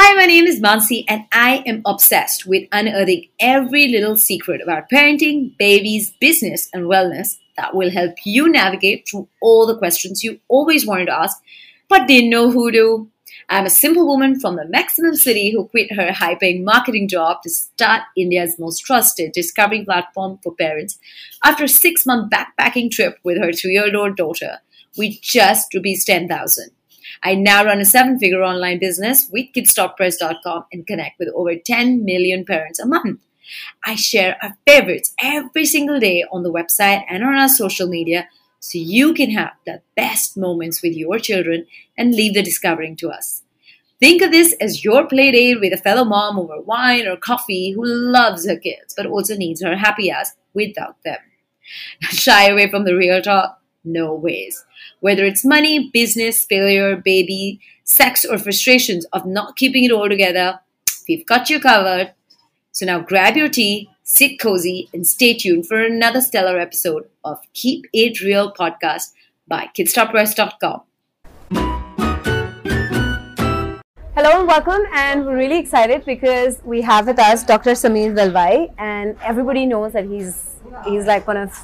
Hi, my name is Mansi, and I am obsessed with unearthing every little secret about parenting, babies, business, and wellness that will help you navigate through all the questions you always wanted to ask but didn't know who to. I'm a simple woman from the maximum city who quit her high paying marketing job to start India's most trusted discovery platform for parents after a six month backpacking trip with her two year old daughter with just rupees 10,000. I now run a seven figure online business with kidsstoppress.com and connect with over 10 million parents a month. I share our favorites every single day on the website and on our social media so you can have the best moments with your children and leave the discovering to us. Think of this as your play date with a fellow mom over wine or coffee who loves her kids but also needs her happy ass without them. Shy away from the real talk? No ways. Whether it's money, business, failure, baby, sex, or frustrations of not keeping it all together, we've got you covered. So now grab your tea, sit cozy, and stay tuned for another stellar episode of Keep It Real podcast by kidsstoppress.com. Hello and welcome, and we're really excited because we have with us Dr. Samir Dalwai, and everybody knows that he's he's like one of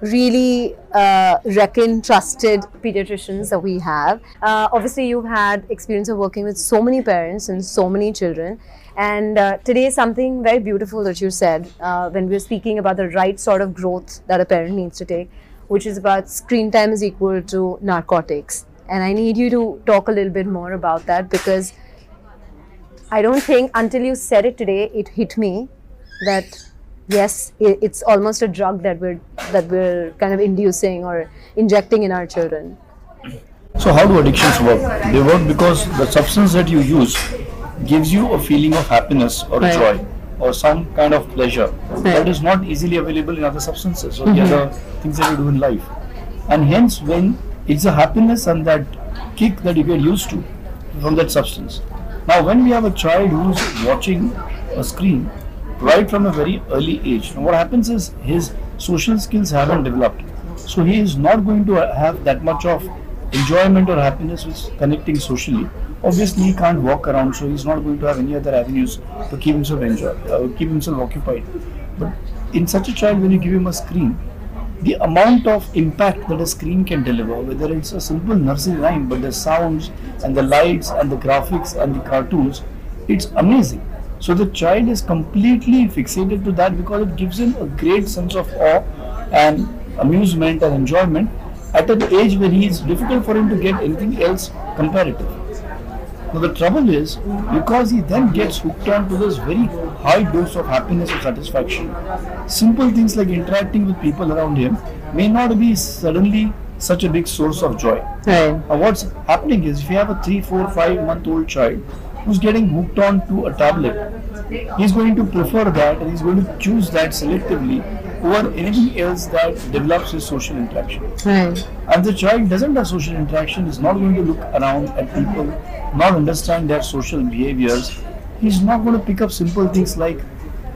really uh, reckoned, trusted pediatricians that we have. Uh, obviously, you've had experience of working with so many parents and so many children. And uh, today, something very beautiful that you said uh, when we were speaking about the right sort of growth that a parent needs to take, which is about screen time is equal to narcotics. And I need you to talk a little bit more about that because I don't think until you said it today, it hit me that yes, it's almost a drug that we're that we're kind of inducing or injecting in our children. So how do addictions work? They work because the substance that you use gives you a feeling of happiness or right. joy or some kind of pleasure right. that is not easily available in other substances or mm-hmm. the other things that you do in life. And hence when it's a happiness and that kick that you get used to from that substance. Now when we have a child who's watching a screen right from a very early age. What happens is his social skills haven't developed. So he is not going to have that much of enjoyment or happiness with connecting socially. Obviously, he can't walk around, so he's not going to have any other avenues to keep himself enjoy, uh, keep himself occupied. But in such a child, when you give him a screen, the amount of impact that a screen can deliver, whether it's a simple nursery rhyme, but the sounds and the lights and the graphics and the cartoons, it's amazing. So the child is completely fixated to that because it gives him a great sense of awe and amusement and enjoyment at an age where he is difficult for him to get anything else comparative. Now the trouble is because he then gets hooked on to this very high dose of happiness or satisfaction, simple things like interacting with people around him may not be suddenly such a big source of joy. Right. Now what's happening is if you have a three, four, five month old child who's getting hooked on to a tablet, he's going to prefer that and he's going to choose that selectively over anything else that develops his social interaction. Right. And the child doesn't have social interaction, is not going to look around at people, not understand their social behaviors. He's not going to pick up simple things like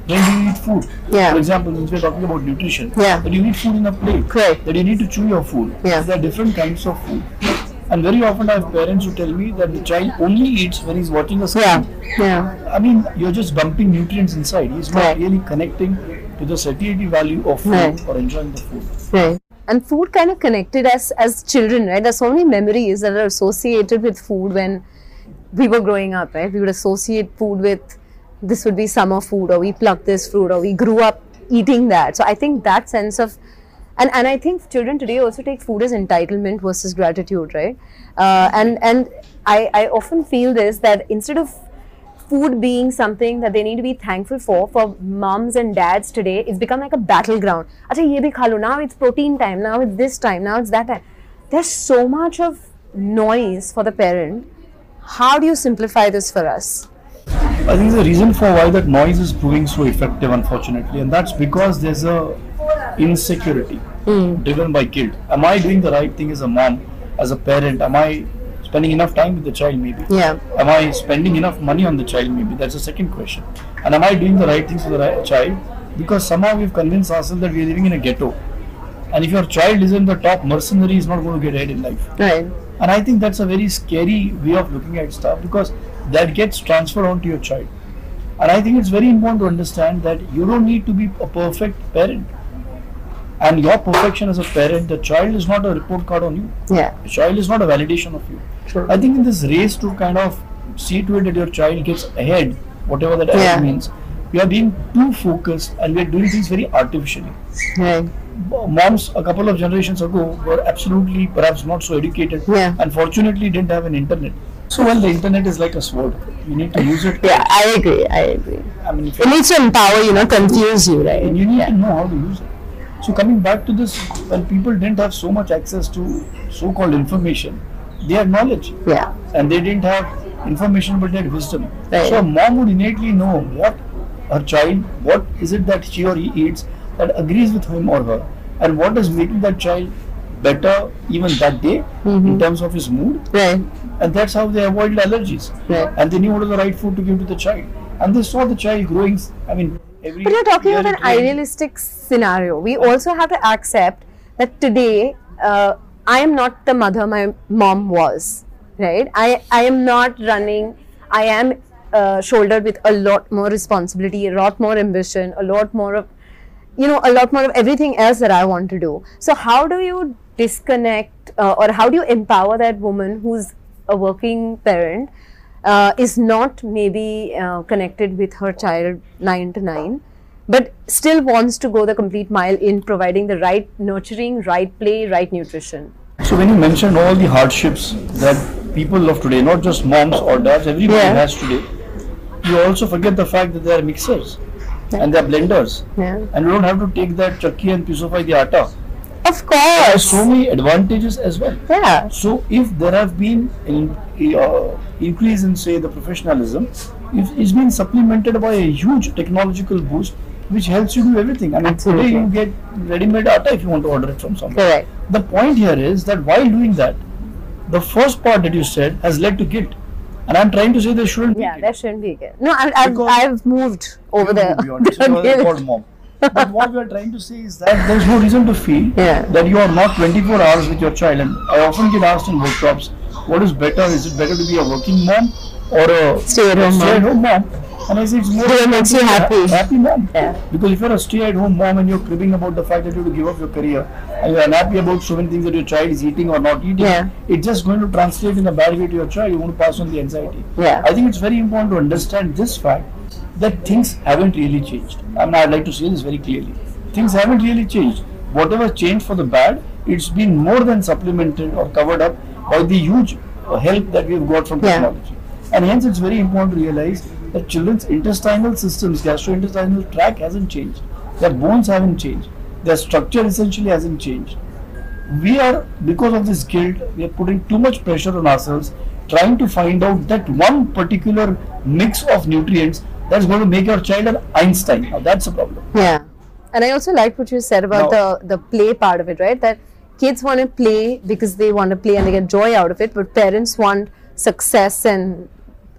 when do you eat food? Yeah. For example, since we're talking about nutrition, yeah. that you eat food in a plate. Correct. That you need to chew your food. Yeah. There are different kinds of food. And very often I have parents who tell me that the child only eats when he's watching a screen. Yeah. yeah. I mean, you're just dumping nutrients inside. He's not right. really connecting to the satiety value of food right. or enjoying the food. Right. And food kind of connected us as children, right? There's so many memories that are associated with food when we were growing up, right? We would associate food with this would be summer food, or we plucked this fruit, or we grew up eating that. So I think that sense of and and I think children today also take food as entitlement versus gratitude, right? Uh, and and I I often feel this that instead of food being something that they need to be thankful for for moms and dads today it's become like a battleground. Acha, ye bhi now it's protein time now it's this time now it's that time. There's so much of noise for the parent. How do you simplify this for us? I think the reason for why that noise is proving so effective, unfortunately, and that's because there's a insecurity mm. driven by guilt. Am I doing the right thing as a mom, as a parent? Am I spending enough time with the child? Maybe. Yeah. Am I spending enough money on the child? Maybe that's the second question. And am I doing the right things for the right child? Because somehow we've convinced ourselves that we're living in a ghetto. And if your child isn't the top mercenary, he's not going to get ahead in life. Right. And I think that's a very scary way of looking at stuff because that gets transferred onto your child. And I think it's very important to understand that you don't need to be a perfect parent. And your perfection as a parent, the child is not a report card on you. Yeah. The child is not a validation of you. True. I think in this race to kind of see to it that your child gets ahead, whatever that Yeah. ahead means, we are being too focused and we are doing things very artificially. Right. Moms a couple of generations ago were absolutely perhaps not so educated Yeah. and fortunately didn't have an internet. So well the internet is like a sword. You need to use it. Yeah, I agree. I agree. I mean It needs to empower you, not confuse you, right? and you need to know how to use it. So coming back to this, when people didn't have so much access to so-called information, they had knowledge. Yeah. and they didn't have information but they had wisdom. Right. So a mom would innately know what her child, what is it that she or he eats that agrees with him or her, and what is making that child better even that day Mm-hmm. in terms of his mood, Right. and that's how they avoided allergies. Right. And they knew what was the right food to give to the child, and they saw the child growing. I mean, every. But you're talking of an idealistic scenario. We also have to accept that today uh, I am not the mother my mom was, right? I, I am not running, I am uh, shouldered with a lot more responsibility, a lot more ambition, a lot more of, you know, a lot more of everything else that I want to do. So, how do you disconnect uh, or how do you empower that woman who's a working parent? Uh, is not maybe uh, connected with her child 9 to 9 but still wants to go the complete mile in providing the right nurturing right play right nutrition So when you mentioned all the hardships that people of today, not just moms or dads, everybody Yeah. has today, you also forget the fact that there are mixers and there are blenders, yeah and you don't have to take that chakki and pisofy the atta. Of There are course so many advantages as well. yeah So if there have been an uh, increase in say the professionalism, if it's been supplemented by a huge technological boost, which helps you do everything. I mean, Absolutely. today you get ready-made atta if you want to order it from somewhere. correct The point here is that while doing that, the first part that you said has led to guilt. And I'm trying to say there shouldn't be yeah guilt. that shouldn't be good no I, I've, I've moved over there beyond. So called mom. But what we are trying to say is that there's no reason to feel Yeah. that you are not 24 hours with your child. And I often get asked in workshops, what is better? Is it better to be a working mom or a Stay-at-home mom. stay-at-home mom? And I say it's more it makes you happy. Happy mom. Yeah. Because if you're a stay-at-home mom and you're cribbing about the fact that you have to give up your career and you're unhappy about so many things that your child is eating or not eating, Yeah. it's just going to translate in a bad way to your child. You want to pass on the anxiety. Yeah. I think it's very important to understand this fact that things haven't really changed. I mean, I'd like to say this very clearly. Things haven't really changed. Whatever changed for the bad, it's been more than supplemented or covered up by the huge help that we've got from Yeah. technology. And hence, it's very important to realize that children's intestinal systems, gastrointestinal tract hasn't changed. Their bones haven't changed. Their structure essentially hasn't changed we are because of this guilt we are putting too much pressure on ourselves trying to find out that one particular mix of nutrients that's going to make your child an einstein. Now that's a problem. Yeah. And i also like what you said about Now- the the play part of it right? That kids want to play because they want to play and they get joy out of it but parents want success and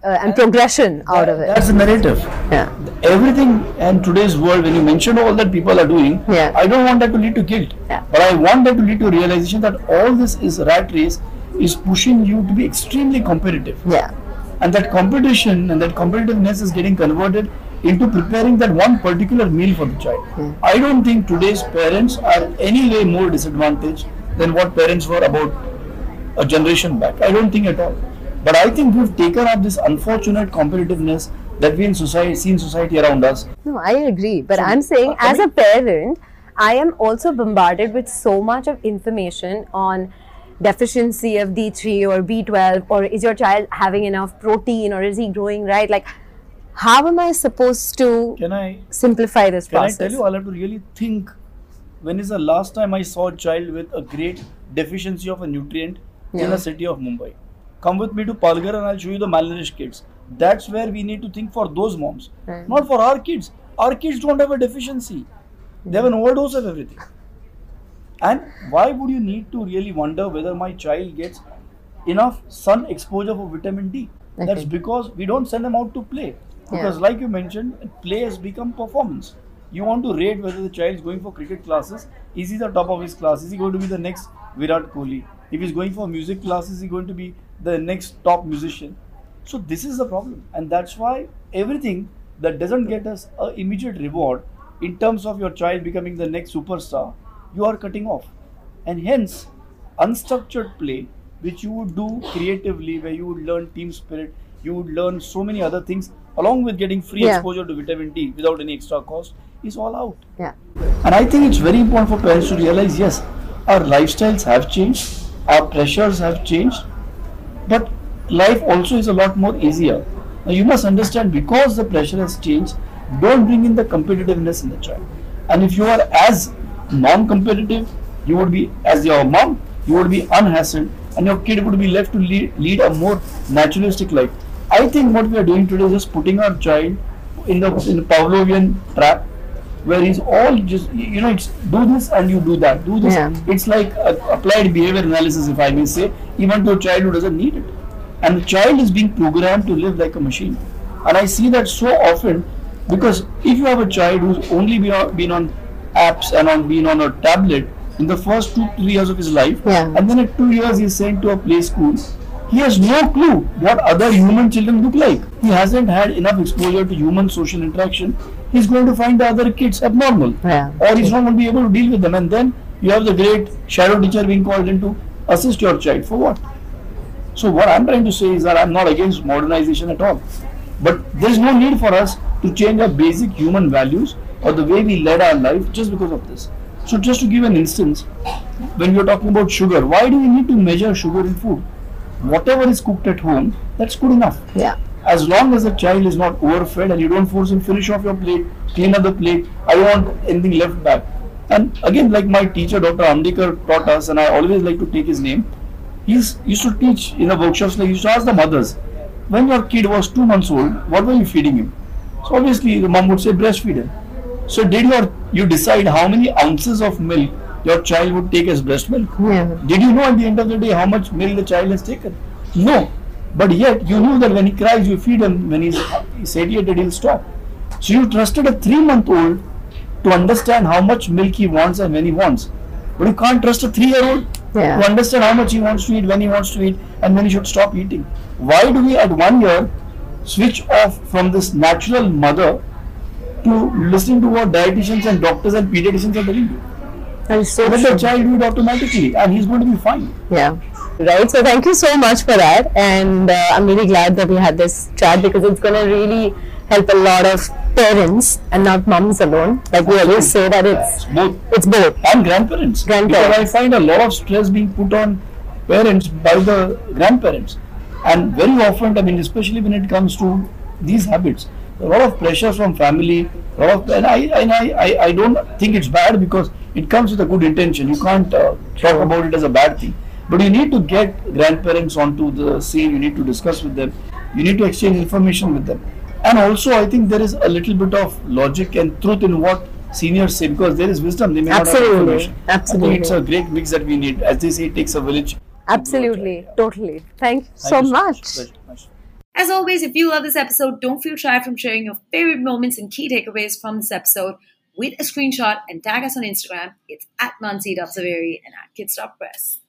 uh, and progression out of it. that's the narrative. Yeah. Everything in today's world when you mention all that people are doing Yeah. i don't want that to lead to guilt. Yeah. but i want that to lead to realization that all this is rat race is pushing you to be extremely competitive. Yeah and that competition and that competitiveness is getting converted into preparing that one particular meal for the child. Hmm. I don't think today's parents are any way more disadvantaged than what parents were about a generation back. I don't think at all. But I think we've taken up this unfortunate competitiveness that we in society see in society around us. No, I agree. But So, I'm saying, uh, I as a mean- parent, I am also bombarded with so much of information on deficiency of D3 or B12, or is your child having enough protein, or is he growing right? Like, how am I supposed to Can I simplify this Can process? I tell you, I'll have to really think. When is the last time I saw a child with a great deficiency of a nutrient in the city of Mumbai? Come with me to Palghar and I'll show you the malnourished kids. That's where we need to think for those moms, Right. not for our kids. Our kids don't have a deficiency; they have an overdose of everything. And why would you need to really wonder whether my child gets enough sun exposure for vitamin D? That's because we don't send them out to play. Because, Yeah. like you mentioned, play has become performance. You want to rate whether the child is going for cricket classes. Is he the top of his class? Is he going to be the next Virat Kohli? If he's going for music classes, is he going to be the next top musician? So this is the problem, and that's why everything that doesn't get us an immediate reward in terms of your child becoming the next superstar, you are cutting off, and hence unstructured play, which you would do creatively, where you would learn team spirit, you would learn so many other things, along with getting free Yeah. exposure to vitamin D without any extra cost, is all out. Yeah. And I think it's very important for parents to realize yes, our lifestyles have changed, our pressures have changed, but life also is a lot more easier. Now you must understand because the pressure has changed, don't bring in the competitiveness in the child. And if you are as non-competitive, you would be as your mom, you would be unhassled, and your kid would be left to lead, lead a more naturalistic life. I think what we are doing today is just putting our child in the in the Pavlovian trap where he's all just you know it's do this and you do that do this Yeah. it's like a, applied behavior analysis if i may say even to a child who doesn't need it and the child is being programmed to live like a machine and i see that so often because if you have a child who's only been on, been on apps and on being on a tablet in the first two three years of his life Yeah. and then at two years he's sent to a play school he has no clue what other human children look like. He hasn't had enough exposure to human social interaction. He's going to find the other kids abnormal. Yeah. Or he's not going to be able to deal with them. And then you have the great shadow teacher being called in to assist your child. For what? So what I'm trying to say is that I'm not against modernization at all. But there's no need for us to change our basic human values or the way we led our life just because of this. So just to give an instance, when we're talking about sugar, why do we need to measure sugar in food? Whatever is cooked at home, that's good enough. Yeah. As long as the child is not overfed and you don't force him to finish off your plate, clean up the plate, I don't want anything left back. And again, like my teacher, Dr. Amdekar taught us, and I always like to take his name. He's used to teach in the workshops, like he used to ask the mothers, when your kid was two months old, what were you feeding him? So obviously the mom would say breastfeed him. So did your you decide how many ounces of milk your child would take as breast milk? Yeah. Did you know at the end of the day how much milk the child has taken? No. But yet you knew that when he cries, you feed him. When he's satiated, he'll stop. So you trusted a three-month-old to understand how much milk he wants and when he wants. But you can't trust a three-year-old Yeah. to understand how much he wants to eat, when he wants to eat, and when he should stop eating. Why do we at one year switch off from this natural mother to listening to what dietitians and doctors and pediatricians are telling you? Is so Let the child do it automatically, and he's going to be fine. Yeah. Right. So thank you so much for that, and uh, I'm really glad that we had this chat because it's going to really help a lot of parents and not moms alone. Like we always say that it's It's both it's both. and grandparents. Grandparents. Because I find a lot of stress being put on parents by the grandparents, and very often, I mean, especially when it comes to these habits, a lot of pressure from family. A lot of, and I and I, I, I don't think it's bad because it comes with a good intention. You can't uh, talk about it as a bad thing. But you need to get grandparents onto the scene. You need to discuss with them. You need to exchange information with them. And also, I think there is a little bit of logic and truth in what seniors say because there is wisdom. They may not have Absolutely. information. I Absolutely. think it's a great mix that we need. As they say, it takes a village. Absolutely. Totally. Thank you Thank so you much. Pleasure. Pleasure. As always, if you love this episode, don't feel shy from sharing your favorite moments and key takeaways from this episode with a screenshot and tag us on Instagram. It's at Mansi.Zaveri and at Kids.Press.